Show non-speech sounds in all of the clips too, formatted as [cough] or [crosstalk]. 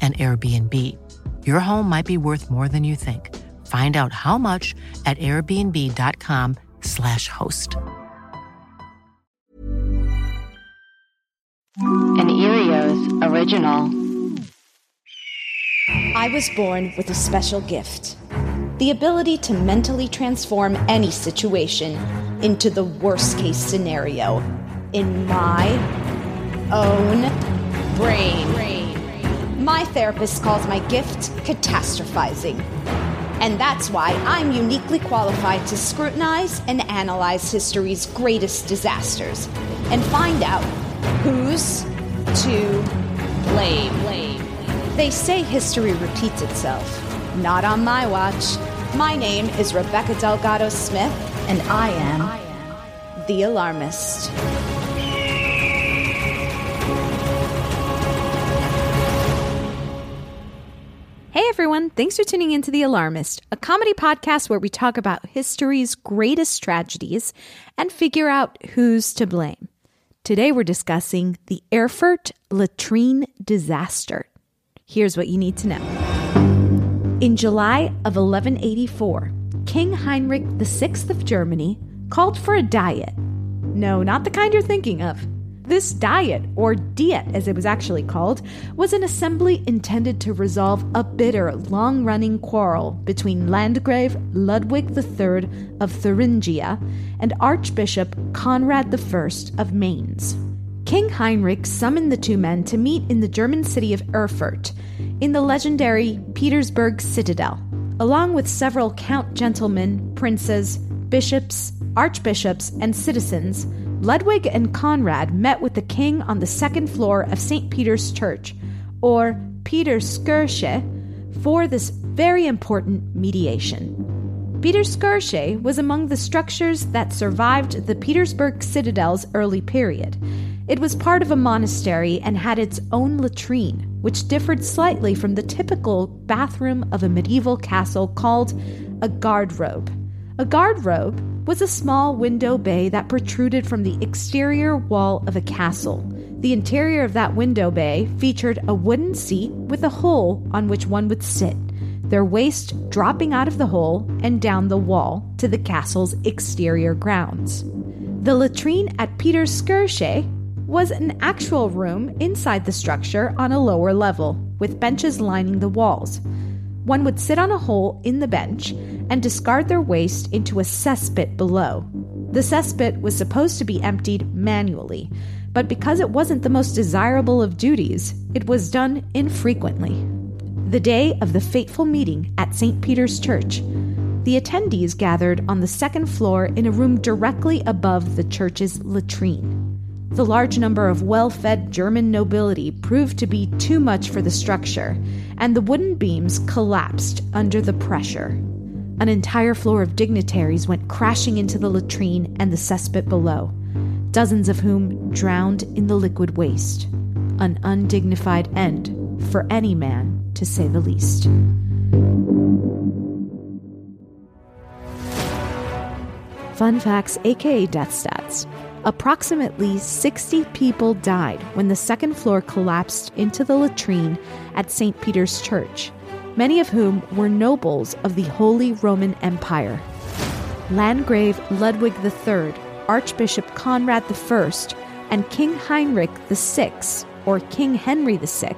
an Airbnb. Your home might be worth more than you think. Find out how much at airbnb.com/slash host. An Earios original. I was born with a special gift the ability to mentally transform any situation into the worst case scenario in my own brain. My therapist calls my gift catastrophizing. And that's why I'm uniquely qualified to scrutinize and analyze history's greatest disasters and find out who's to blame. They say history repeats itself. Not on my watch. My name is Rebecca Delgado Smith, and I am the alarmist. Everyone, thanks for tuning in to The Alarmist, a comedy podcast where we talk about history's greatest tragedies and figure out who's to blame. Today we're discussing the Erfurt latrine disaster. Here's what you need to know. In July of 1184, King Heinrich VI of Germany called for a diet. No, not the kind you're thinking of. This diet, or diet as it was actually called, was an assembly intended to resolve a bitter, long running quarrel between Landgrave Ludwig III of Thuringia and Archbishop Conrad I of Mainz. King Heinrich summoned the two men to meet in the German city of Erfurt, in the legendary Petersberg citadel, along with several count gentlemen, princes, bishops, archbishops, and citizens Ludwig and Conrad met with the king on the second floor of St. Peter's Church, or Peter's Peterskirche, for this very important mediation. Peter's Peterskirche was among the structures that survived the Petersberg Citadel's early period. It was part of a monastery and had its own latrine, which differed slightly from the typical bathroom of a medieval castle called a garderobe. A garderobe was a small window bay that protruded from the exterior wall of a castle. The interior of that window bay featured a wooden seat with a hole on which one would sit, their waist dropping out of the hole and down the wall to the castle's exterior grounds. The latrine at Peter's Peterskirche was an actual room inside the structure on a lower level, with benches lining the walls. One would sit on a hole in the bench and discard their waste into a cesspit below. The cesspit was supposed to be emptied manually, but because it wasn't the most desirable of duties, it was done infrequently. The day of the fateful meeting at St. Peter's Church, the attendees gathered on the second floor in a room directly above the church's latrine. The large number of well fed German nobility proved to be too much for the structure, and the wooden beams collapsed under the pressure. An entire floor of dignitaries went crashing into the latrine and the cesspit below, dozens of whom drowned in the liquid waste. An undignified end for any man, to say the least. Fun facts, aka death stats. Approximately 60 people died when the second floor collapsed into the latrine at St. Peter's Church, many of whom were nobles of the Holy Roman Empire. Landgrave Ludwig III, Archbishop Conrad I, and King Heinrich VI, or King Henry VI,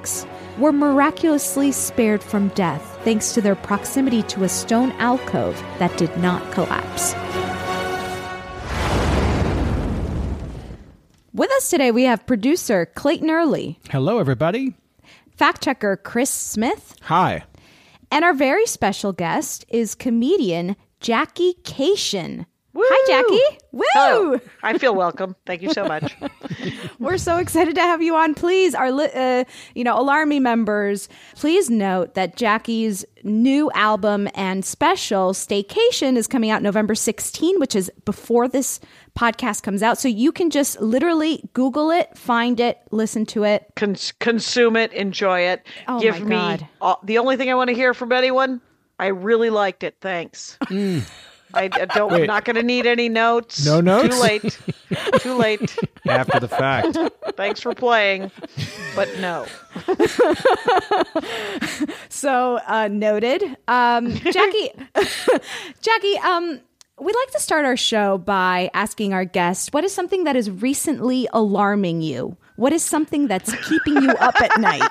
were miraculously spared from death thanks to their proximity to a stone alcove that did not collapse. Us today, we have producer Clayton Early, Hello, everybody. fact checker Chris Smith, Hi. and our very special guest is comedian Jackie Kashian. Hi, Jackie. Woo! Hello. I feel welcome. Thank you so much. [laughs] [laughs] We're so excited to have you on. Please, our uh, you know Alarmy members, please note that Jackie's new album and special Staycation is coming out November 16, which is before this podcast comes out. So you can just literally Google it, find it, listen to it. Cons- consume it, enjoy it. Oh Give my me God. all- the only thing I want to hear from anyone. I really liked it. Thanks. I, [laughs] I don't. I'm Wait. not going to need any notes. No notes? Too late. Too late. After the fact. Thanks for playing, but no. [laughs] So uh, noted, um, Jackie. [laughs] Jackie, um, we like to start our show by asking our guests, "What is something that is recently alarming you? What is something that's keeping you up at night?" [laughs]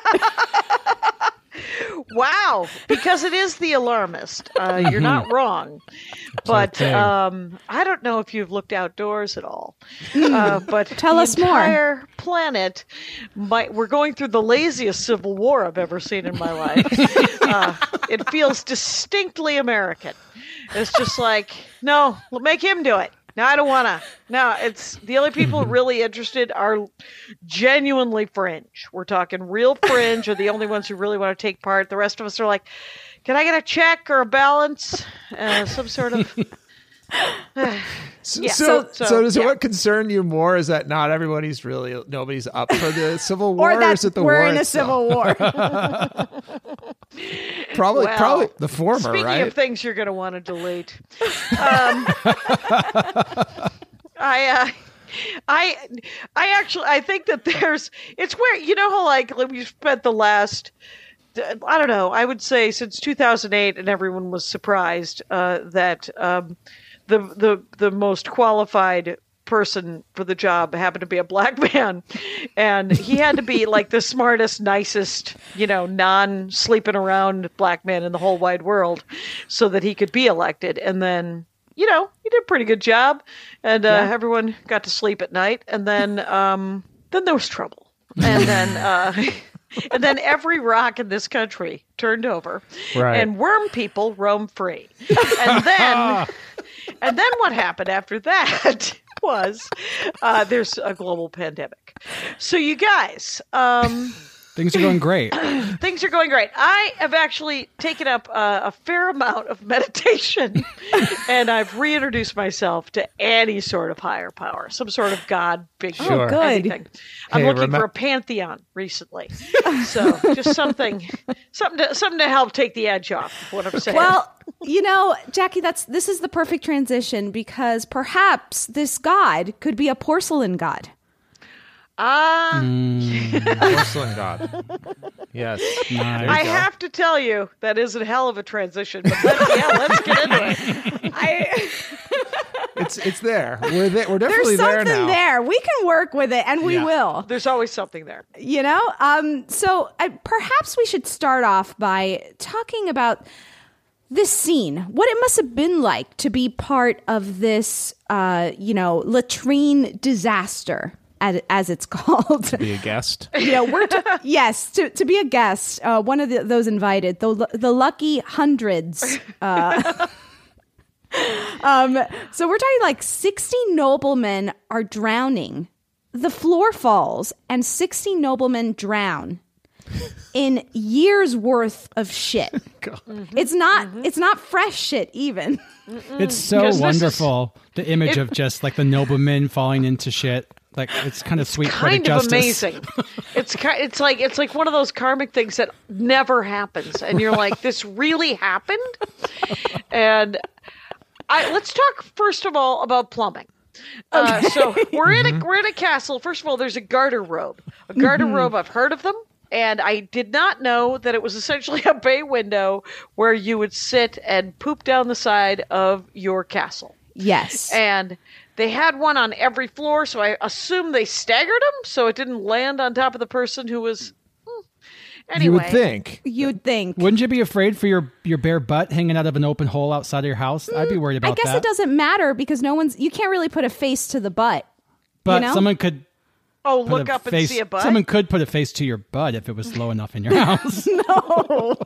Wow, because it is the alarmist. Uh, you're not wrong, but okay. um, I don't know if you've looked outdoors at all. [laughs] Uh, but Tell the us more. planet, might, we're going through the laziest civil war I've ever seen in my life. [laughs] uh, it feels distinctly American. It's just like, no, make him do it. No, I don't want to. No, it's the only people [laughs] really interested are genuinely fringe. We're talking real fringe are the only ones who really want to take part. The rest of us are like, can I get a check or a balance? Uh, some sort of. [laughs] [sighs] So, Yeah, so, so- so does yeah. it what concern you more is that not everybody's really nobody's up for the [laughs] Civil War, or or that is it the we're war in a itself? civil war. [laughs] Probably, Well, probably the former, Speaking right? of things you're going to want to delete, um, [laughs] I, uh, I, I actually, I think that there's, it's where you know how like we spent the last, I don't know, I would say since 2008, and everyone was surprised uh, that um, the the the most qualified person for the job happened to be a black [laughs] man. And he had to be like the smartest nicest you know non sleeping around black man in the whole wide world so that he could be elected. And then you know he did a pretty good job. And uh, everyone got to sleep at night. And then um then there was trouble. And then [laughs] uh [laughs] and then every rock in this country turned over. Right. and worm people roam free. And then and then what happened after that [laughs] was uh, there's a global pandemic. So you guys, um, Things are going great. [coughs] things are going great. I have actually taken up uh, a fair amount of meditation, [laughs] and I've reintroduced myself to any sort of higher power, some sort of God, big Sure. good. anything. I'm Hey, looking remem- for a pantheon recently, so just something, [laughs] something, to, something to help take the edge off. of What I'm saying. well, you know, Jackie, that's this is the perfect transition because perhaps this god could be a porcelain god. Ah. [laughs] Porcelain God. Yes. I have to tell you, that is a hell of a transition. But let's, yeah, let's get into it. [laughs] I, It's it's there. We're there. We're there's definitely there something now. there. We can work with it, and we Yeah. will. There's always something there. you know um so uh, perhaps we should start off by talking about this scene what it must have been like to be part of this uh you know latrine disaster as, as it's [laughs] called. Be a guest. [laughs] you know, we're to, yes to, to be a guest, uh, one of the, those invited, the the lucky hundreds. Uh, [laughs] um, so we're talking like sixty noblemen are drowning. The floor falls, and sixty noblemen drown in years worth of shit. [laughs] Mm-hmm. It's not. Mm-hmm. It's not fresh shit even. It's so Because this is- wonderful. the image it- of just like the nobleman falling into shit. Like it's kind of sweet kind of amazing. it's it's like it's like one of those karmic things that never happens, and you're like, this really happened. And I let's talk first of all about plumbing. Uh, so we're in a mm-hmm. we're in a castle. First of all, there's a garter robe. A garter robe. I've heard of them. And I did not know that it was essentially [laughs] a bay window where you would sit and poop down the side of your castle. Yes. And they had one on every floor, so I assume they staggered them so it didn't land on top of the person who was. hmm. Anyway, You would think. You'd think. Wouldn't you be afraid for your your bare butt hanging out of an open hole outside of your house? I'd be worried about that. I guess that. it doesn't matter because no one's. You can't really put a face to the butt. But you know? someone could Oh, look up and see a butt. Someone could put a face to your butt if it was low enough in your [laughs] house. No.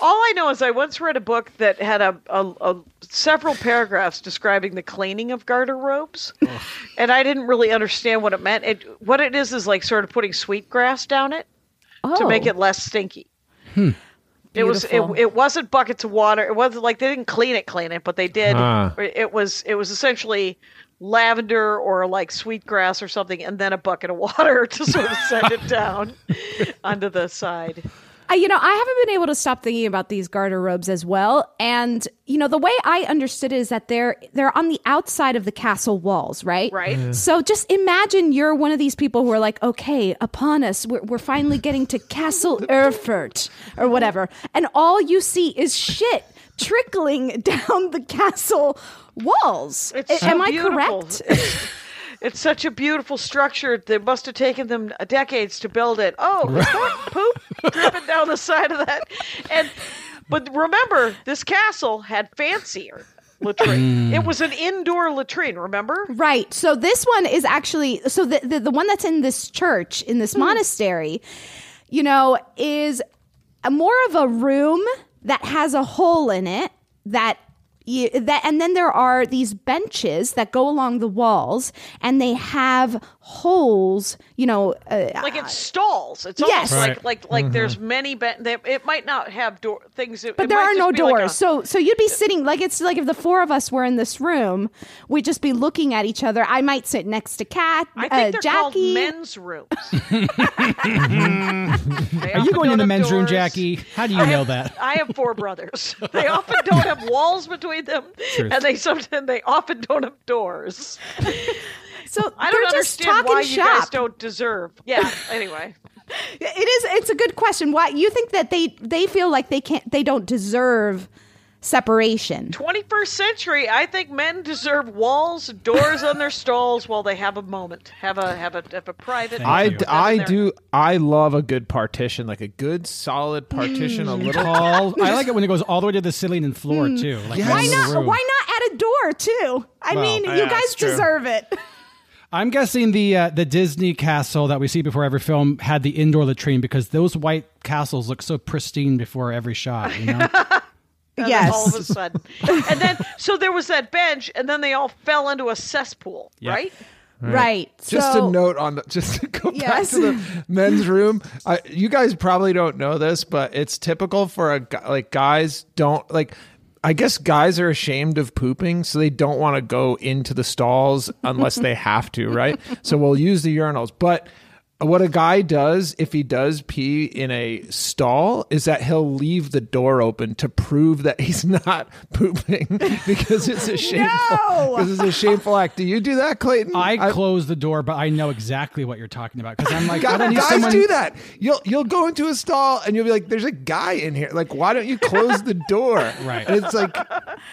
All I know is I once read a book that had a, a, a several paragraphs describing the cleaning of garter robes, and I didn't really understand what it meant. It what it is is like sort of putting sweet grass down it to make Oh. it less stinky. Hmm. It was it, it wasn't buckets of water. It wasn't like they didn't clean it, clean it, but they did. Huh. It was it was essentially lavender or like sweetgrass or something, and then a bucket of water [laughs] to sort of send it down [laughs] onto the side. I, you know, I haven't been able to stop thinking about these garter robes as well. And you know, the way I understood it is that they're they're on the outside of the castle walls, right? Right. So just imagine you're one of these people who are like, okay, upon us, we're, we're finally getting to Castle [laughs] Erfurt or whatever, and all you see is shit trickling down the castle walls. It's A- so Am I beautiful. correct? It's, [laughs] it's such a beautiful structure. They must have taken them decades to build it. Oh, is that poop [laughs] dripping down the side of that? And but remember, this castle had fancier latrine. Mm. It was an indoor latrine. Remember? Right. So this one is actually so the the, the one that's in this church in this hmm. monastery, you know, is a more of a room that has a hole in it that you, that and then there are these benches that go along the walls and they have holes, you know, uh, Like it stalls. It's Yes. almost Right. like like like there's many. Be- they, it might not have door things. It, but it there might are no be like doors. a- so so you'd be sitting like it's like if the four of us were in this room, we'd just be looking at each other. I might sit next to Kat, I think uh, they're Jackie. called men's rooms. [laughs] Are you going in the men's room, Jackie? How do you know that? I have four brothers. [laughs] They often don't have walls between them, Truth. and they sometimes they often don't have doors. [laughs] so [laughs] I don't just understand talking why you guys don't deserve. Yeah. [laughs] Anyway, It is. It's a good question. Why you think that they they feel like they can't they don't deserve separation? 21st century. I think men deserve walls, doors on their stalls while they have a moment, have a have a have a private. I. I do I love a good partition, like a good solid partition, a mm. little [laughs] Tall. I like it when it goes all the way to the ceiling and floor mm. too. Like Yes. Why not? room. Why not add a door too? I Well, mean, yeah, you guys it's true. deserve it. I'm guessing the uh, the Disney castle that we see before every film had the indoor latrine because those white castles look so pristine before every shot. You know, [laughs] Yes. all of a sudden, and then so there was that bench, and then they all fell into a cesspool, Yeah. right? Right. Just so, a note on the, just to go Yes. back to the men's room. I, you guys probably don't know this, but it's typical for a like guys don't like. I guess guys are ashamed of pooping, so they don't want to go into the stalls unless they have to, right? [laughs] So we'll use the urinals, but. What a guy does if he does pee in a stall is that he'll leave the door open to prove that he's [laughs] not pooping [laughs] because it's a shameful No! because it's a shameful act. Do you do that, Clayton? I close the door, but I know exactly what you're talking about because I'm like, Guys, I don't need guys someone. do that. You'll you'll go into a stall and you'll be like, "There's a guy in here. Like, why don't you close the door?" [laughs] Right. And it's like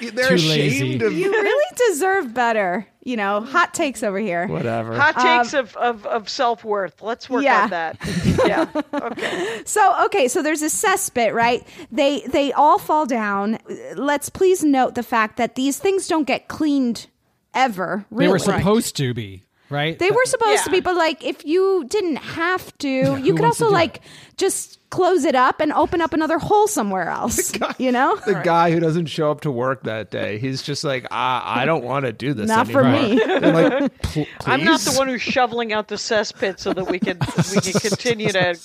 they're Too ashamed lazy. of you really deserve better. You know, hot takes over here. whatever. Hot um, takes of, of, of self worth. Let's work yeah. on that. Yeah. Okay. [laughs] So okay, so there's a cesspit, right? They they all fall down. Let's please note the fact that these things don't get cleaned ever. They were supposed to be. Right? They were supposed to be, but like if you didn't have to, you could also do like just close it up and open up another hole somewhere else. you know? [laughs] The guy who doesn't show up to work that day, he's just like, ah, I, I [laughs] don't want to do this. Not for me. [laughs] They're like, I'm not the one who's shoveling out the cesspit so that we can we can continue to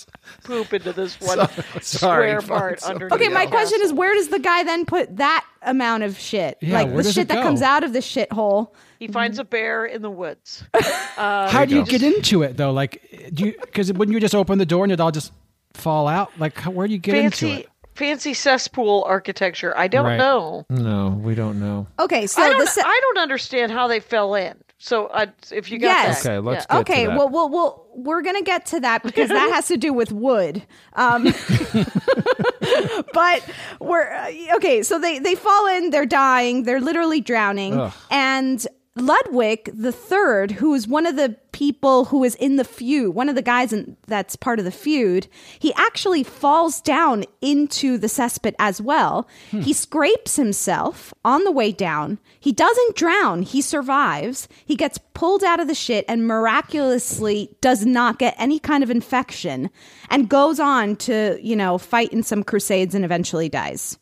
poop into this one Sorry, square find part somebody underneath. Okay, my the question is where does the guy then put that amount of shit? Yeah, like the shit that comes out of the shithole. He finds a bear in the woods. [laughs] How do you get into it though? Like, do you because wouldn't you just open the door and it all just fall out? Like, how, where do you get into fancy it? fancy cesspool architecture. I don't Right. know. No, we don't know. Okay, so I don't, se- I don't understand how they fell in. So uh, if you got Yes. that, Okay, let's yeah. get to Okay, that. well, well, well, we're gonna get to that because that has to do with wood. Um, [laughs] but we're uh, okay. So they they fall in, they're dying, they're literally drowning, Ugh. and Ludwig the third, who is one of the people who is in the feud, one of the guys in, that's part of the feud, he actually falls down into the cesspit as well. He scrapes himself on the way down. He doesn't drown. He survives. He gets pulled out of the shit and miraculously does not get any kind of infection and goes on to, you know, fight in some crusades and eventually dies.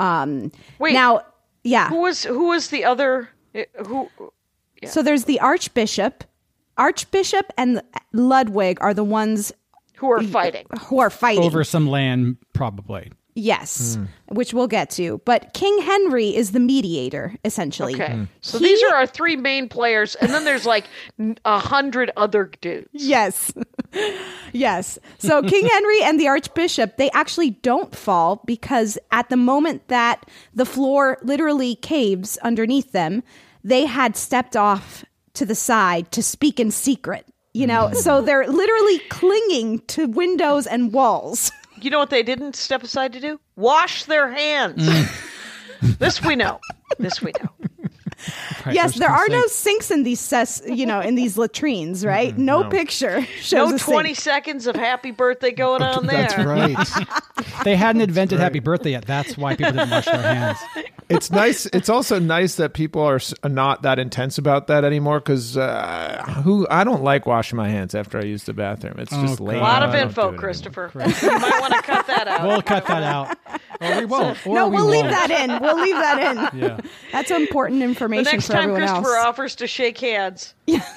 Um, Wait. now, yeah. Who was who was the other? Uh, Who? So there's the archbishop. Archbishop and Ludwig are the ones Who are fighting? who are fighting. Over some land, probably. Yes, Hmm. which we'll get to. But King Henry is the mediator, essentially. Okay, so He- these are our three main players, and then there's like a hundred other dudes. Yes. [laughs] yes. So King [laughs] Henry and the Archbishop, they actually don't fall because at the moment that the floor literally caves underneath them, they had stepped off to the side to speak in secret. You know, so they're literally clinging to windows and walls. [laughs] You know what they didn't step aside to do? Wash their hands. Mm. [laughs] this we know. This we know. Right, yes, there no are no sinks in these ses, you know, in these latrines, mm-hmm. right? No, picture [laughs] shows No a twenty sink. seconds of happy birthday going on there. That's right. [laughs] They hadn't invented Happy Birthday yet. That's why people didn't wash their hands. It's nice. It's also nice that people are not that intense about that anymore. Because uh, who I don't like washing my hands after I use the bathroom. It's Oh, just lame. A lot of info, it Christopher. you might want to cut that out. We'll cut that out. Or we won't. Or No, we we'll leave won't. that in. We'll leave that in. [laughs] Yeah. That's important information. the information next for time everyone Christopher else. offers to shake hands,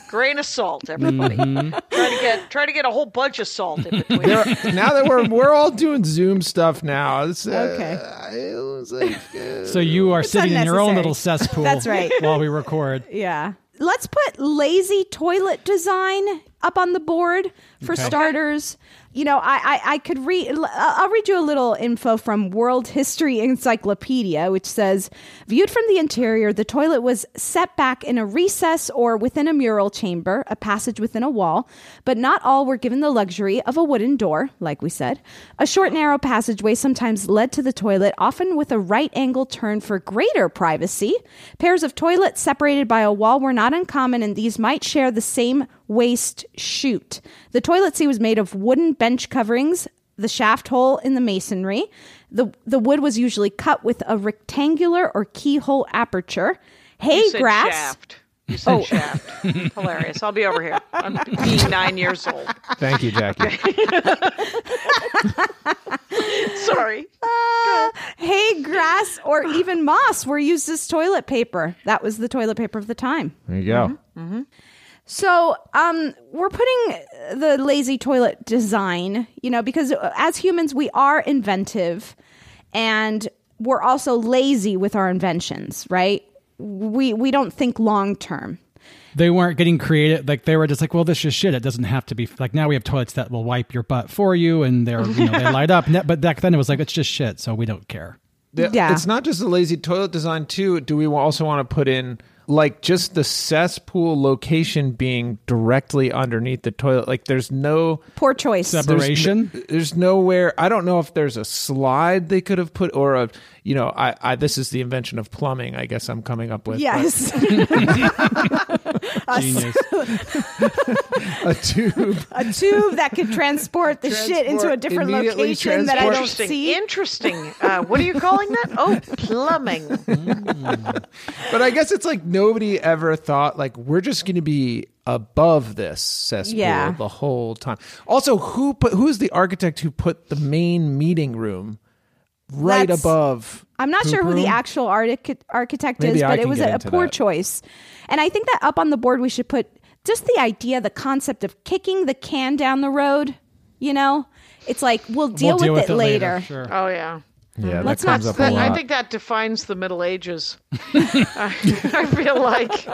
grain of salt, everybody. Mm-hmm. try to get try to get a whole bunch of salt in between. There- now that we're we're all doing Zoom stuff now. It's, uh, Okay. it like, uh, So you are sitting in your own little [laughs] cesspool. That's right. While we record. Yeah. Let's put lazy toilet design up on the board for starters. You know, I, I, I could read, uh, I'll read you a little info from World History Encyclopedia, which says Viewed from the interior, the toilet was set back in a recess or within a mural chamber, a passage within a wall, but not all were given the luxury of a wooden door, like we said. A short, narrow passageway sometimes led to the toilet, often with a right angle turn for greater privacy. Pairs of toilets separated by a wall were not uncommon, and these might share the same waste chute. The toilet seat was made of wooden bench coverings, the shaft hole in the masonry. The, the wood was usually cut with a rectangular or keyhole aperture. Hay you said grass. shaft. You said shaft. [laughs] Hilarious. I'll be over here. I'm [laughs] being nine years old. thank you, Jackie. [laughs] Sorry. Uh, hay, grass, or even moss were used as toilet paper. That was the toilet paper of the time. There you go. So, um, we're putting the lazy toilet design, you know, because as humans, we are inventive and we're also lazy with our inventions, right? We we don't think long term. They weren't getting creative. Like they were just like, well, this is shit. It doesn't have to be like now we have toilets that will wipe your butt for you and they're you know they light up. [laughs] But back then it was like it's just shit, so we don't care. Yeah. It's not just the lazy toilet design too. Do we also want to put in like just the cesspool location being directly underneath the toilet? Like there's no Poor choice. Separation. n- there's nowhere. I don't know if there's a slide they could have put or a you know I, I this is the invention of plumbing. I guess I'm coming up with Yes. [laughs] Genius. [laughs] a tube. a tube that could transport the shit into a different immediately location that I don't Interesting. see. Interesting. Uh, what are you calling that? Oh, plumbing. [laughs] But I guess it's like nobody ever thought like we're just going to be above this cesspool Yeah. the whole time. Also, who put who's the architect who put the main meeting room right That's- above? I'm not sure poop who the actual archi- architect Maybe is, I but it was a, a poor that. choice. And I think that up on the board we should put just the idea, the concept of kicking the can down the road. You know, it's like we'll deal, we'll deal with, it, later. Sure. Oh yeah. Yeah, Let's that comes not up a That- I think that defines the Middle Ages. [laughs] I, I feel like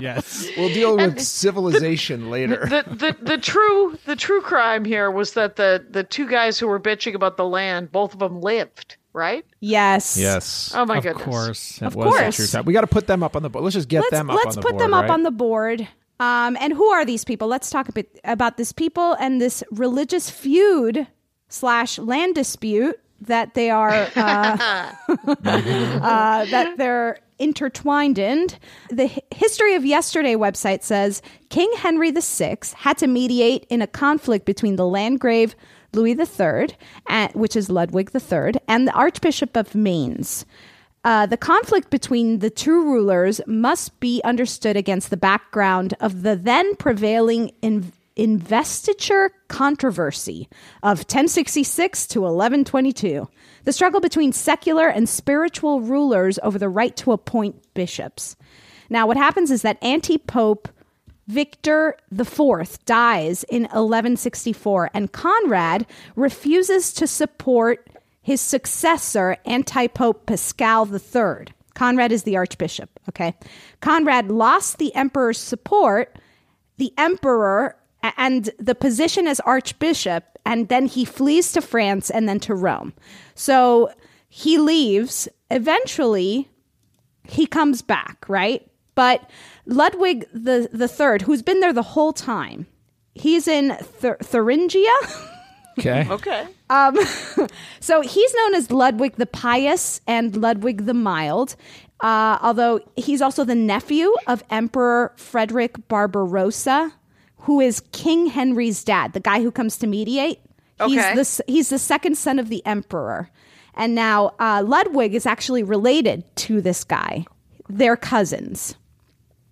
Yes. we'll deal with civilization later. the, the the true the true crime here was that the the two guys who were bitching about the land, both of them lived, right? Yes. yes, Oh my of goodness. course. it of was course. true time. We got to put them up on the board. Let's just get let's them up let's on the put board. them up right? on the board. Um, and who are these people? Let's talk a bit about this people and this religious feud slash land dispute that they are [laughs] uh, uh, that they're intertwined in. The Hi- History of Yesterday website says King Henry VI had to mediate in a conflict between the Landgrave Louis III, and, which is Ludwig III, and the Archbishop of Mainz. Uh, the conflict between the two rulers must be understood against the background of the then prevailing in- investiture controversy of 1066 to 1122. The struggle between secular and spiritual rulers over the right to appoint bishops. Now, what happens is that anti pope Victor IV dies in 1164, and Conrad refuses to support his successor, anti Pope Paschal III. Conrad is the archbishop, okay? Conrad lost the emperor's support, the emperor, and the position as archbishop, and then he flees to France and then to Rome. So he leaves. Eventually, he comes back, right? But Ludwig the the third, who's been there the whole time, he's in Thur- Thuringia. [laughs] Okay. Okay. [laughs] so he's known as Ludwig the Pious and Ludwig the Mild. Uh, although he's also the nephew of Emperor Frederick Barbarossa, who is King Henry's dad, the guy who comes to mediate. He's Okay. the he's the second son of the emperor, and now uh, Ludwig is actually related to this guy. They're cousins.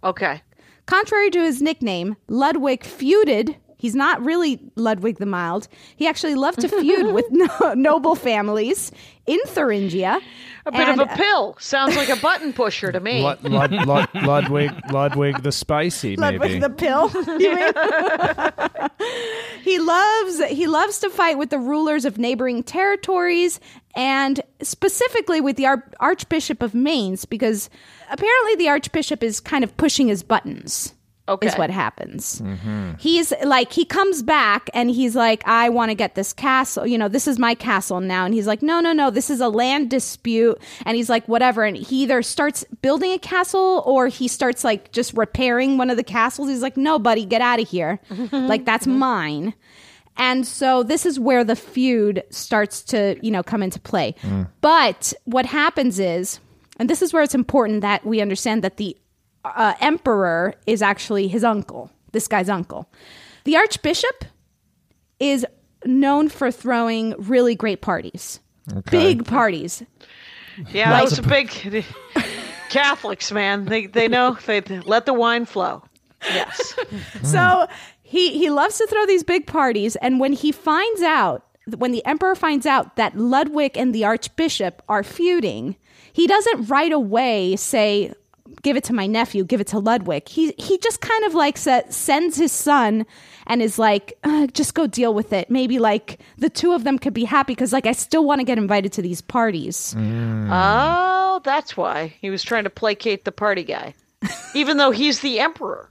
Okay. Contrary to his nickname, Ludwig feuded. He's not really Ludwig the Mild. He actually loved to feud with [laughs] no- noble families in Thuringia. A bit And, of a uh, pill. Sounds like a button pusher to me. Lud, Lud, Lud, Ludwig, Ludwig the spicy, [laughs] maybe. Ludwig the pill. [laughs] You mean? he loves he loves to fight with the rulers of neighboring territories and specifically with the Ar- Archbishop of Mainz because apparently the Archbishop is kind of pushing his buttons. Okay. Is what happens. Mm-hmm. He's like, he comes back and he's like, I want to get this castle. You know, this is my castle now. And he's like, no, no, no, this is a land dispute. And he's like, whatever. And he either starts building a castle or he starts like just repairing one of the castles. He's like, no, buddy, get out of here. [laughs] like, that's mine. And so this is where the feud starts to, you know, come into play. Mm. But what happens is, and this is where it's important that we understand that the uh, emperor is actually his uncle, this guy's uncle. The archbishop is known for throwing really great parties, big parties. Yeah, those are big [laughs] Catholics, man. They they know they let the wine flow. Yes. [laughs] So he he loves to throw these big parties, and when he finds out, when the emperor finds out that Ludwig and the archbishop are feuding, he doesn't right away say, "Give it to my nephew, give it to Ludwig." He he just kind of like sa- sends his son and is like, uh, "Just go deal with it." Maybe like the two of them could be happy because like I still want to get invited to these parties. Oh, that's why he was trying to placate the party guy, even though he's the emperor.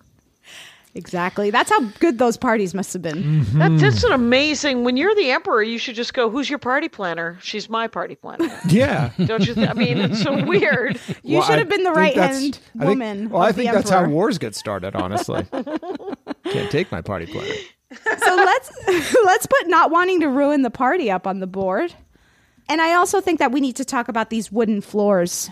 Exactly. That's how good those parties must have been. That, that's an amazing. When you're the emperor, you should just go. Who's your party planner? She's my party planner. [laughs] Yeah. Don't you? Th- I mean, it's so [laughs] weird. You Well, should have been the right that's- hand I think- woman. well, I of the think that's how wars get started, honestly. [laughs] Can't take my party planner. so let's let's put not wanting to ruin the party up on the board. And I also think that we need to talk about these wooden floors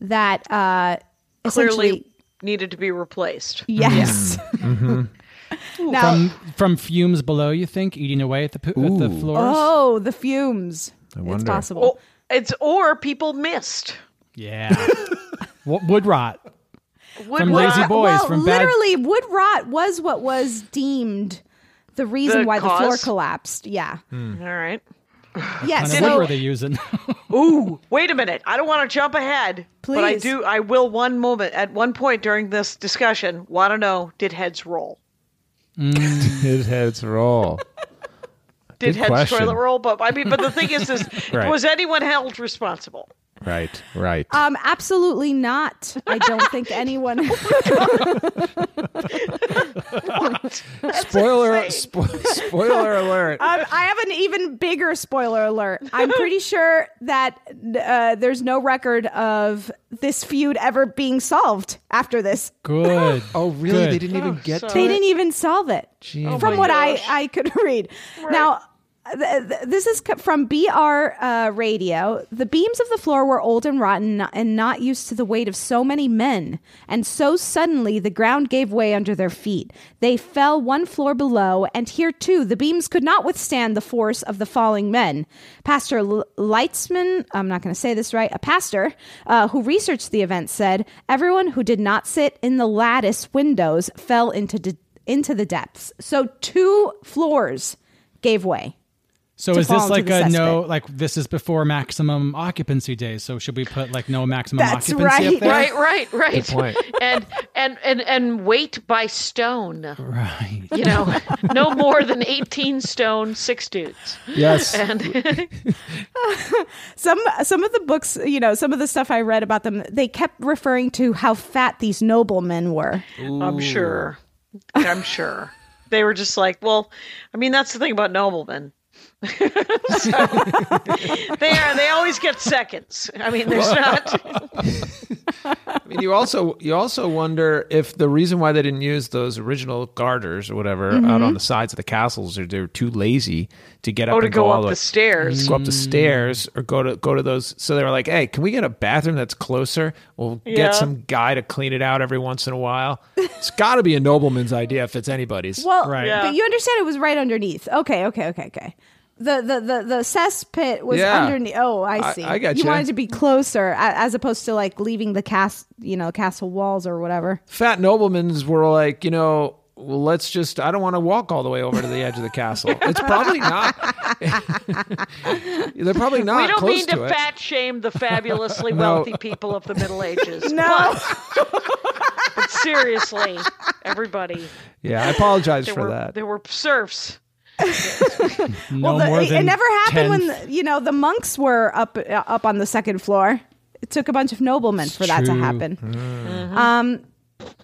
that uh essentially Clearly needed to be replaced. yes. [laughs] Mm-hmm. Now, From from fumes below, you think eating away at the po- at the floors? oh, the fumes. It's wonder. possible. Or, it's or people missed. Yeah, [laughs] W- wood rot. Wood from rot- Lazy Boys, well, from Bad. literally, wood rot was what was deemed the reason The why the floor collapsed. Yeah. Hmm. All right. [sighs] Yes. kind of wood so were they using? [laughs] Ooh, wait a minute. I don't want to jump ahead, but I do. I will one moment at one point during this discussion. Want to know? Did heads roll? Mm. [laughs] Did heads roll? Did Good heads question. toilet roll? But I mean, but the thing is, is [laughs] Right. was anyone held responsible? Right, right. um, absolutely not. I don't think [laughs] anyone. spoiler, insane. spo- spoiler alert. Um, I have an even bigger spoiler alert. I'm pretty [laughs] sure that uh, there's no record of this feud ever being solved after this. Good. [laughs] oh, really? Good. They didn't even get to They it? didn't even solve it. Gee. from my what I, gosh. I could read. Now, th- th- this is from BR uh, Radio. The beams of the floor were old and rotten and not used to the weight of so many men. And so suddenly the ground gave way under their feet. They fell one floor below, and here too the beams could not withstand the force of the falling men. Pastor L- Leitzman, I'm not going to say this right, a pastor uh, who researched the event said everyone who did not sit in the lattice windows fell into de- into the depths. So two floors gave way. So to is this like a no? cesspit. Like this is before maximum occupancy days. So should we put like no maximum That's occupancy right. up there? Right, right, right. Good point. [laughs] And and and and weight by stone. Right. You know, [laughs] no more than eighteen stone, six dudes. Yes. And [laughs] Some some of the books, you know, some of the stuff I read about them, they kept referring to how fat these noblemen were. I'm sure. I'm sure. They were just like, well, I mean, that's the thing about noblemen. [laughs] So, they are. They always get seconds. I mean, there's not. [laughs] I mean, you also you also wonder if the reason why they didn't use those original garters or whatever out mm-hmm. on the sides of the castles, or they're too lazy to get oh, up Oh, to and go all up the, the stairs. go up the mm. stairs, or go to go to those. So they were like, "Hey, can we get a bathroom that's closer? We'll Yeah. get some guy to clean it out every once in a while." It's got to be a nobleman's idea if it's anybody's. Well, Right. Yeah. but you understand it was right underneath. Okay, okay, okay, okay. The the the, the cesspit was Yeah. underneath. Oh, I I- see. I got you you. wanted to be closer, as opposed to like leaving the cast, you know, castle walls or whatever. Fat noblemen's were like, you know. Well, let's just. I don't want to walk all the way over to the edge of the castle. [laughs] It's probably not. [laughs] They're probably not we don't close mean to, to fat shame the fabulously [laughs] No. wealthy people of the Middle Ages. No. But, but seriously, everybody, Yeah, I apologize there for were that. there were serfs. [laughs] No well, the, more it never happened 10 when the, you know the monks were up uh, up on the second floor. It took a bunch of noblemen for that to true. happen. Um,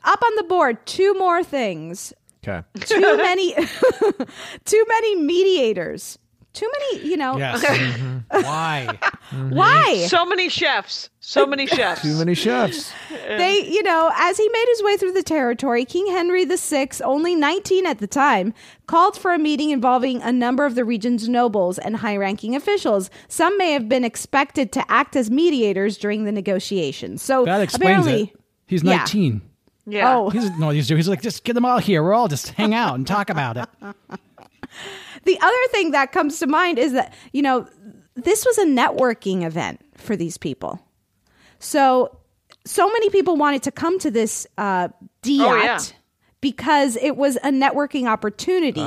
up on the board, two more things. Okay. Too [laughs] many, [laughs] too many mediators. Too many, you know. Yes. Mhm. Why? [laughs] Why? So many chefs. So many [laughs] chefs. Too many chefs. [laughs] they, you know, as he made his way through the territory, King Henry VI, only 19 at the time, called for a meeting involving a number of the region's nobles and high ranking officials. Some may have been expected to act as mediators during the negotiations. So That explains apparently, it. He's Yeah. 19. Yeah. Oh, He's no, he's he's like just get them all here. We're all just hang out and talk about it. The other thing that comes to mind is that, you know, this was a networking event for these people. So, so many people wanted to come to this uh, Diat Oh, yeah. because it was a networking opportunity.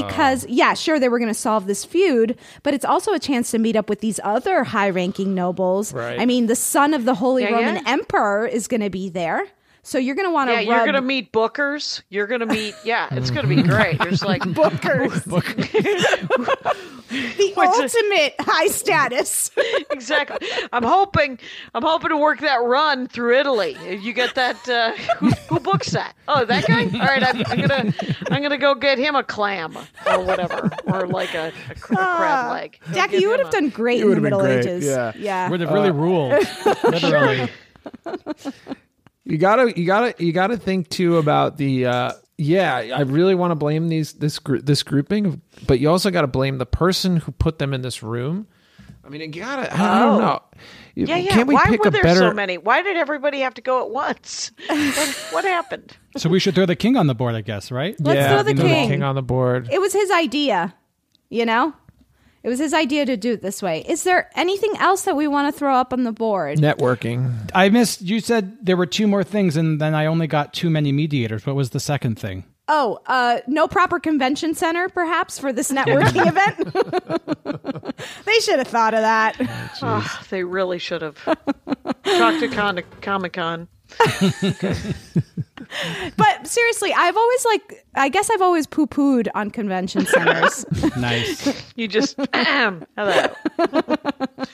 Because, yeah, sure, they were going to solve this feud, but it's also a chance to meet up with these other high ranking nobles. Right. I mean, the son of the Holy Yeah, Roman yeah. Emperor is going to be there. So you're going to want to Yeah, you're gonna meet bookers. You're gonna meet. Yeah, it's gonna be [laughs] great. You're just like [laughs] [laughs] bookers. the ultimate high status. exactly. I'm hoping. I'm hoping to work that run through Italy. You get that? Uh, who, who books that? Oh, that guy. All right, I'm, I'm gonna. I'm gonna go get him a clam or whatever, or like a, a, cr- a crab leg. Go Jackie, you would have a- done great You in the Middle great, Ages. yeah. yeah. Would have really ruled. Literally. You gotta, you gotta, you gotta think too about the. Uh, yeah, I really want to blame these this gr- this grouping, but you also got to blame the person who put them in this room. I mean, you gotta. I don't Oh. know. Yeah, yeah. Can't we Why pick were a there better? so many? Why did everybody have to go at once? [laughs] What, what happened? So we should throw the king on the board, I guess, right? Let's yeah, throw the throw king. king on the board. It was his idea, you know? It was his idea to do it this way. Is there anything else that we want to throw up on the board? Networking. I missed. You said there were two more things, and then I only got too many mediators. What was the second thing? Oh, uh, no proper convention center, perhaps, for this networking event. [laughs] they should have thought of that. Oh, they really should have talked to Con- Comic Con. [laughs] But seriously, I've always like, I guess I've always poo pooed on convention [laughs] centers. Nice. You just [clears throat] ahem, hello. [laughs]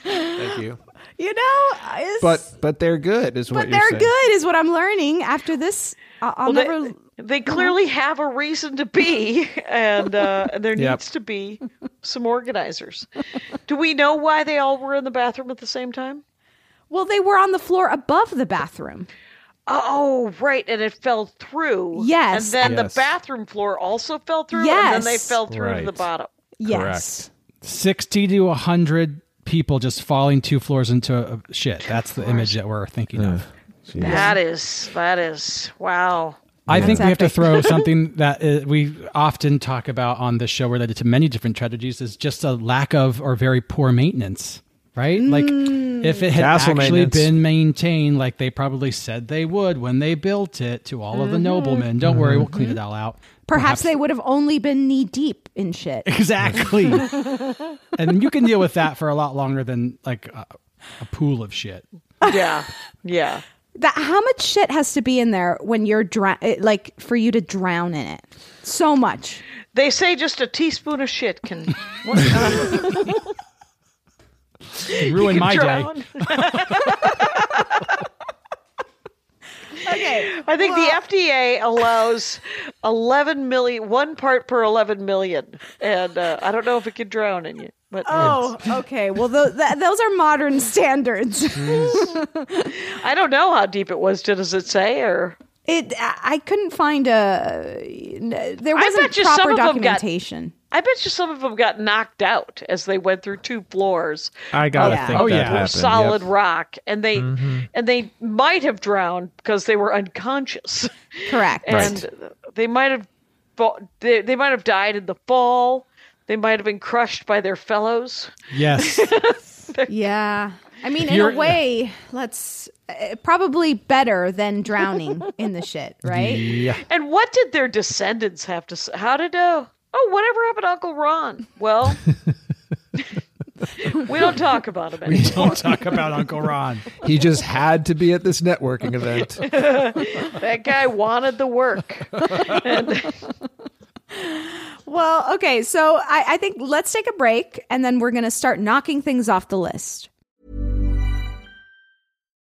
Thank you. you know, it's, But but they're good, is what but you're they're saying. good, is what I'm learning after this. I- I'll Well, never. they, they clearly have a reason to be, and uh, there Yep. needs to be some organizers. Do we know why they all were in the bathroom at the same time? Well, they were on the floor above the bathroom. Oh, right, and it fell through. Yes. and then Yes. the bathroom floor also fell through, Yes. and then they fell through to the bottom. Yes. Sixty to hundred people just falling two floors into a shit. That's the image that we're thinking of. That is that is wow. I think we have to throw [laughs] something that uh, we often talk about on this show related to many different tragedies is just a lack of or very poor maintenance, right? Like if it had Castle actually been maintained like they probably said they would when they built it to all of the mm-hmm. noblemen. Don't worry, we'll clean mm-hmm. it all out. Perhaps they would have only been knee deep in shit. [laughs] Exactly. [laughs] and you can deal with that for a lot longer than like a, a pool of shit. [laughs] Yeah, yeah. That how much shit has to be in there when you're drown, eh, like for you to drown in it? So much. They say just a teaspoon of shit can what, uh, Ruin my day. [laughs] Okay. I think the FDA allows 11 million, one part per 11 million, and uh, I don't know if it could drown in you. But Oh, okay. Well, th- th- those are modern standards. [laughs] [laughs] I don't know how deep it was. Does it say or? It. I I couldn't find a. There wasn't bet some proper of them got- documentation. I bet you some of them got knocked out as they went through two floors. I gotta yeah. think Oh, yeah. happened. solid Yep. rock, and they and they might have drowned because they were unconscious, Correct. and they might have they, they might have died in the fall. They might have been crushed by their fellows. Yes. [laughs] Yeah. I mean, in You're- a way, let's uh, probably better than drowning in the shit, right? yeah. And what did their descendants have to say? How did uh oh whatever happened to Uncle Ron? Well, [laughs] we don't talk about him anymore. We don't talk about Uncle Ron. He just had to be at this networking event. [laughs] that guy wanted the work. and Well, okay. So I, I think let's take a break and then we're going to start knocking things off the list.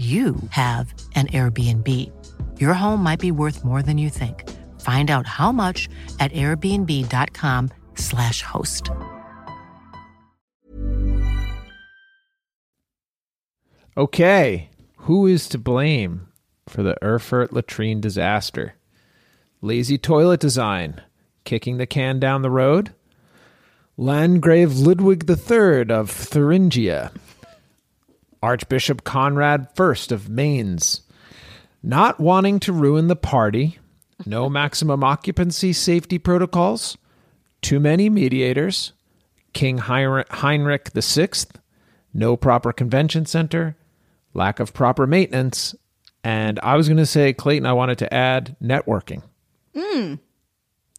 you have an Airbnb. Your home might be worth more than you think. Find out how much at airbnb.com/slash host. Okay, who is to blame for the Erfurt latrine disaster? Lazy toilet design, kicking the can down the road? Landgrave Ludwig III of Thuringia, Archbishop Conrad I of Mainz, not wanting to ruin the party, no [laughs] maximum occupancy safety protocols, too many mediators, King Heinrich VI, no proper convention center, lack of proper maintenance, and I was going to say, Clayton, I wanted to add networking. Mm.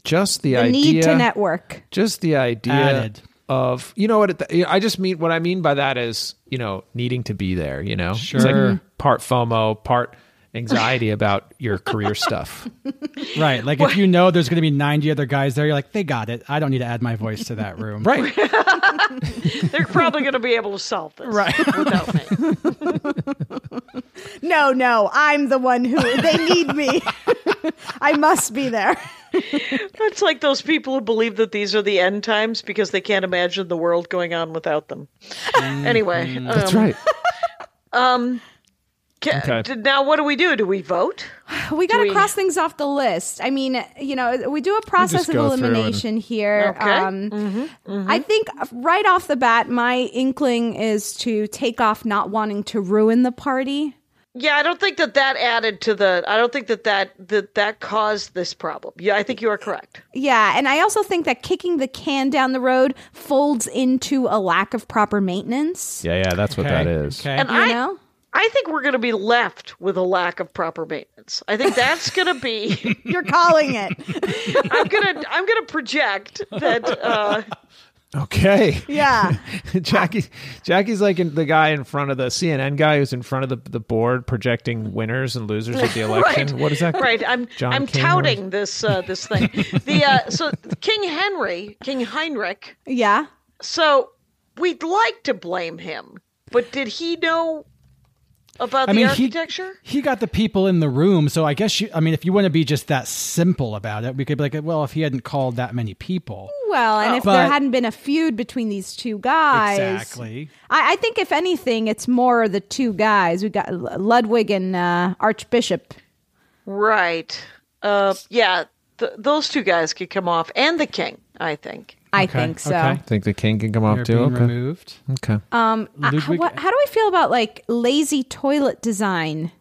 Just the, The idea. need to network. Just the idea Added. Of, you know what? It, I just mean, what I mean by that is, you know, needing to be there, you know? It's Sure. like part FOMO, part anxiety [laughs] about your career stuff. Right. Like if you know there's going to be 90 other guys there, you're like, they got it. I don't need to add my voice to that room. Right. [laughs] They're probably going to be able to solve this Right. [laughs] without me. No, no, I'm the one who they need me. I must be there. [laughs] It's like those people who believe that these are the end times because they can't imagine the world going on without them. Anyway, That's um, right. Um, ca- Okay. d- now what do we do? Do we vote? We got to we- cross things off the list. I mean, you know, we do a process of go through and- elimination here. Okay. Um, I think right off the bat, my inkling is to take off not wanting to ruin the party. Yeah, I don't think that that added to the. I don't think that that that that caused this problem. Yeah, I think you are correct. Yeah, and I also think that kicking the can down the road folds into a lack of proper maintenance. Yeah, yeah, that's what Okay. that is. Okay. And You I, know? I think we're going to be left with a lack of proper maintenance. I think that's going to be. [laughs] You're calling it. [laughs] I'm gonna. I'm gonna project that. Uh, [laughs] Okay. Yeah. [laughs] Jackie Jackie's like in, the guy in front of the CNN guy who's in front of the, the board projecting winners and losers of the [laughs] election. Right. What is that? Right. I'm John I'm King or- touting this uh, this thing. The uh, so King Henry, King Heinrich. yeah. So we'd like to blame him, but did he know about I the mean, architecture? he he got the people in the room, so I guess you. I mean, if you want to be just that simple about it, we could be like, well, if he hadn't called that many people, Well, and if there hadn't been a feud between these two guys, exactly. I, I think if anything, it's more the two guys. We got Ludwig and uh, Archbishop. Right. Uh, yeah. Th- those two guys could come off, and the king. I think. I Okay, think so. okay. think the king can come off They're too. being Okay. removed. Okay. Um, I- Ludwig- what, how do I feel about like lazy toilet design?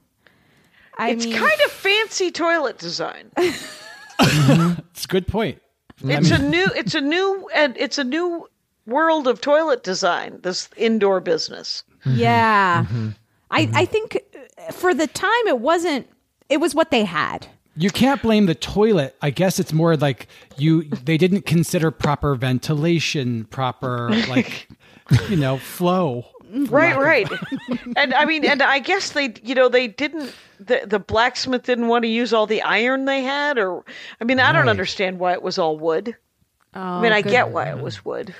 I it's mean, kind of fancy toilet design. [laughs] It's a good point. It's a new. It's a new. And it's a new world of toilet design. This indoor business. yeah. I I think uh, for the time it wasn't. It was what they had. You can't blame the toilet. I guess it's more like you they didn't consider proper ventilation, proper [laughs] like you know, flow. Right, right. and I mean, and I guess they, you know, they didn't. The the blacksmith didn't want to use all the iron they had, or I mean, I don't Right. understand why it was all wood. I mean, oh, I get why it was wood.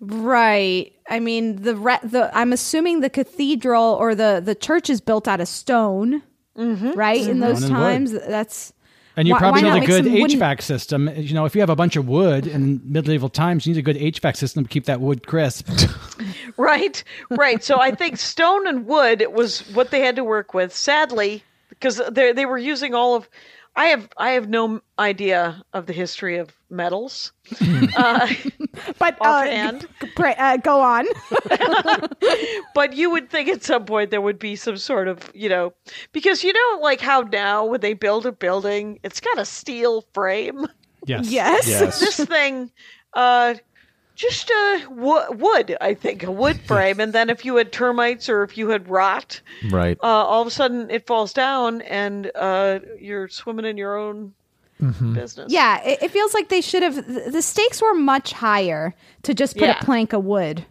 Right. I mean, the re- the I'm assuming the cathedral or the the church is built out of stone. Mm-hmm. Right. In those Stone wood. times, that's And you Why- probably why need a good some wooden- HVAC system. You know, if you have a bunch of wood in medieval times, you need a good HVAC system to keep that wood crisp. [laughs] Right, right. So I think stone and wood was what they had to work with. Sadly, because they they were using all of. I have I have no idea of the history of metals. uh, [laughs] but uh, offhand. pray, uh, go on. [laughs] [laughs] but you would think at some point there would be some sort of you know because you know like how now when they build a building it's got a steel frame Yes. yes. Yes. this thing uh Just uh, wo- wood, I think, a wood [laughs] frame, and then if you had termites or if you had rot, Right. uh, all of a sudden it falls down and uh, you're swimming in your own Mm-hmm. business. Yeah, it, it feels like they should have. The stakes were much higher to just put Yeah. a plank of wood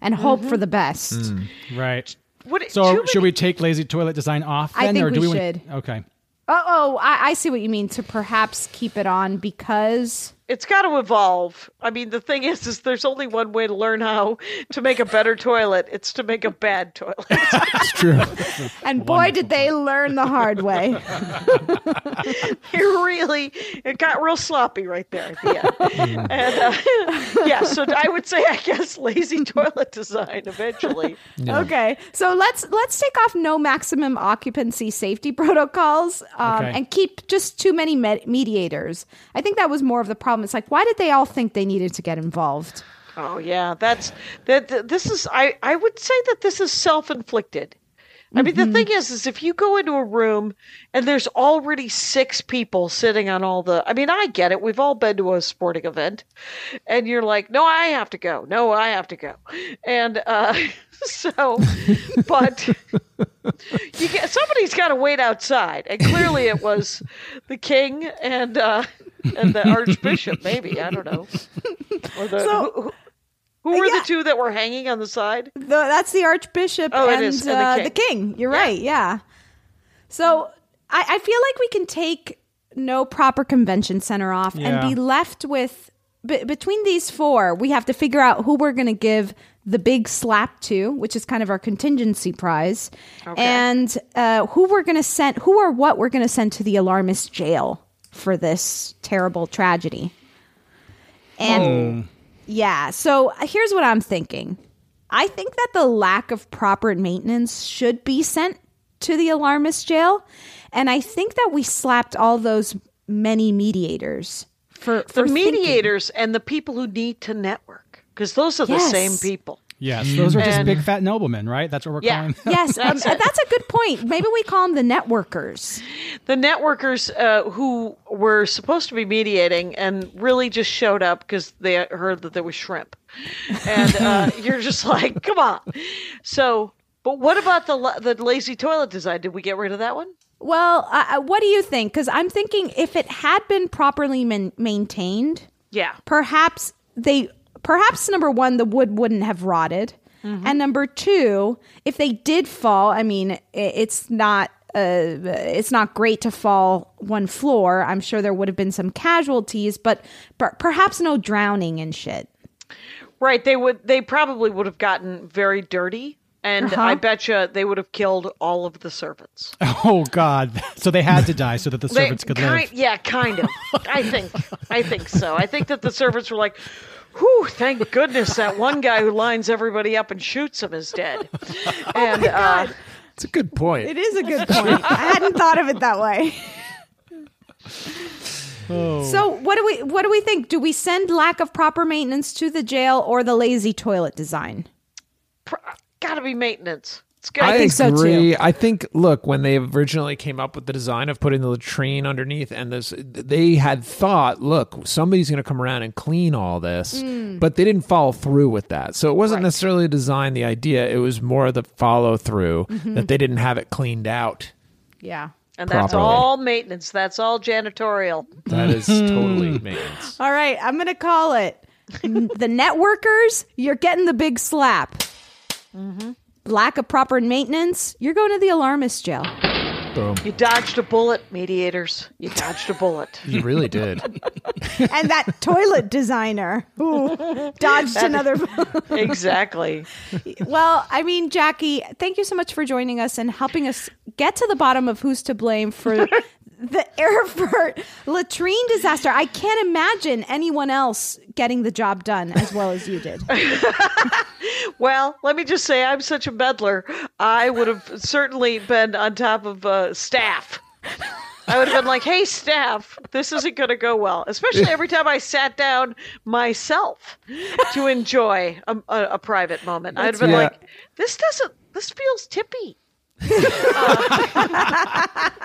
and hope for the best. Mm. Right. What, So too should we take lazy toilet design off I think or do we we, should. Okay. Oh, oh, I, I see what you mean. To perhaps keep it on because it's got to evolve. I mean, the thing is, is there's only one way to learn how to make a better toilet. It's to make a bad toilet. [laughs] It's true. and boy did they learn the hard way. [laughs] it really, it got real sloppy right there at the end. and uh, [laughs] yeah, so I would say, I guess, lazy toilet design eventually. Okay, so let's let's take off no maximum occupancy safety protocols um, Okay. and keep just too many med- mediators. I think that was more of the problem. It's like why did they all think they needed to get involved? Oh yeah, that's that. This is I. I would say that this is self inflicted. I mean, the thing is, is if you go into a room and there's already six people sitting on all the. I mean, I get it. We've all been to a sporting event, and you're like, no, I have to go. No, I have to go, and uh, [laughs] so, but [laughs] you get somebody's got to wait outside, and clearly it was the king and uh, and the archbishop. Maybe I don't know. Or the, So- who, who- who were the two that were hanging on the side? The, that's the archbishop Oh, and, is, and the uh, king. the king. You're right. Yeah. So I, I feel like we can take no proper convention center off Yeah. and be left with b- between these four. We have to figure out who we're going to give the big slap to, which is kind of our contingency prize, and uh, who we're going to send, who or what we're going to send to the alarmist jail for this terrible tragedy. And yeah, so uh, here's what I'm thinking. I think that the lack of proper maintenance should be sent to the alarmist jail, and I think that we slapped all those many mediators for The for thinking- mediators and the people who need to network, because those are the same people. Yes, those are just big fat noblemen, right? That's what we're Yeah. calling. [laughs] Yes, um, That's that's a good point. Maybe we call them the networkers. The networkers uh, who were supposed to be mediating and really just showed up because they heard that there was shrimp, and uh, [laughs] you're just like, come on. So, but what about the the lazy toilet design? Did we get rid of that one? Well, uh, uh, what do you think? Because I'm thinking if it had been properly man- maintained, Yeah. perhaps they perhaps number one the wood wouldn't have rotted and number two if they did fall i mean it's not uh, it's not great to fall one floor i'm sure there would have been some casualties but per- perhaps no drowning and shit Right. They would. They probably would have gotten very dirty, and Uh-huh. I bet you they would have killed all of the servants. [laughs] Oh God! So they had to die so that the They- servants could kind, live. Yeah, kind of. I think. I think so. I think that the servants were like, "Whew! Thank goodness that one guy who lines everybody up and shoots them is dead." [laughs] and uh, It's a good point. it is a good point i hadn't thought of it that way [laughs] so what do we what do we think do we send lack of proper maintenance to the jail or the lazy toilet design pr- gotta be maintenance. It's I, got. think so, agree. I think look when they originally came up with the design of putting the latrine underneath, and this they had thought, look, somebody's going to come around and clean all this, mm. but they didn't follow through with that. So it wasn't necessarily a design the idea; it was more the follow through mm-hmm. that they didn't have it cleaned out. yeah and that's properly. all maintenance. That's all janitorial. That is [laughs] totally maintenance. All right, I'm going to call it [laughs] the networkers. You're getting the big slap. Mm-hmm. Lack of proper maintenance. You're going to the alarmist jail. Boom. You dodged a bullet, mediators. You dodged a bullet. [laughs] You really did. [laughs] and that toilet designer who dodged another. [laughs] exactly. well, I mean, Jackie, thank you so much for joining us and helping us get to the bottom of who's to blame for the [laughs] Erfurt latrine disaster. I can't imagine anyone else getting the job done as well as you did. [laughs] Well, let me just say, I'm such a meddler. I would have certainly been on top of uh, staff. I would have been like, "Hey, staff, this isn't going to go well." Especially every time I sat down myself to enjoy a, a, a private moment. I'd have been Yeah. like, "This doesn't. This feels tippy." [laughs]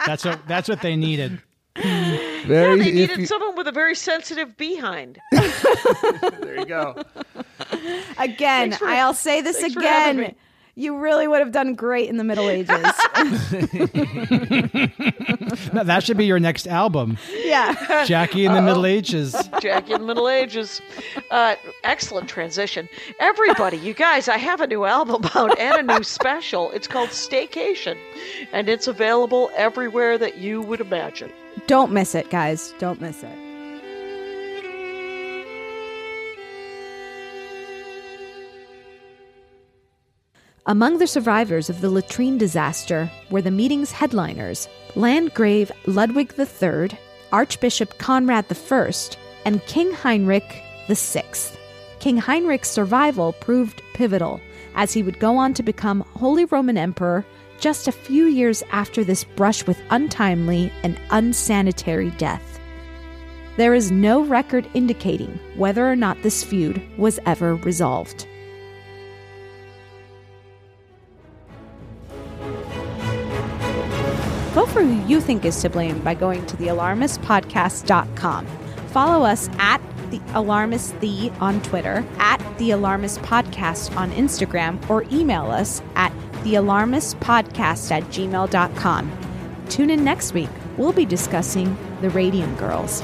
That's what that's what they needed. Very. yeah, they needed you- someone with a very sensitive behind. [laughs] there you go. Again, for- I'll say this thanks for again. Me. You really would have done great in the Middle Ages. [laughs] No, that should be your next album, yeah. Jackie in the Middle Ages. Jackie in the Middle Ages. Uh, excellent transition. Everybody, you guys, I have a new album out and a new special. It's called Staycation, and it's available everywhere that you would imagine. Don't miss it, guys. Don't miss it. Among the survivors of the latrine disaster were the meeting's headliners Landgrave Ludwig III, Archbishop Conrad I, and King Heinrich VI. King Heinrich's survival proved pivotal, as he would go on to become Holy Roman Emperor just a few years after this brush with untimely and unsanitary death. There is no record indicating whether or not this feud was ever resolved. Vote for who you think is to blame by going to thealarmistpodcast.com. Follow us at the Alarmist The on Twitter, at the Alarmist Podcast on Instagram, or email us at thealarmistpodcast at gmail.com. Tune in next week. We'll be discussing the Radium Girls.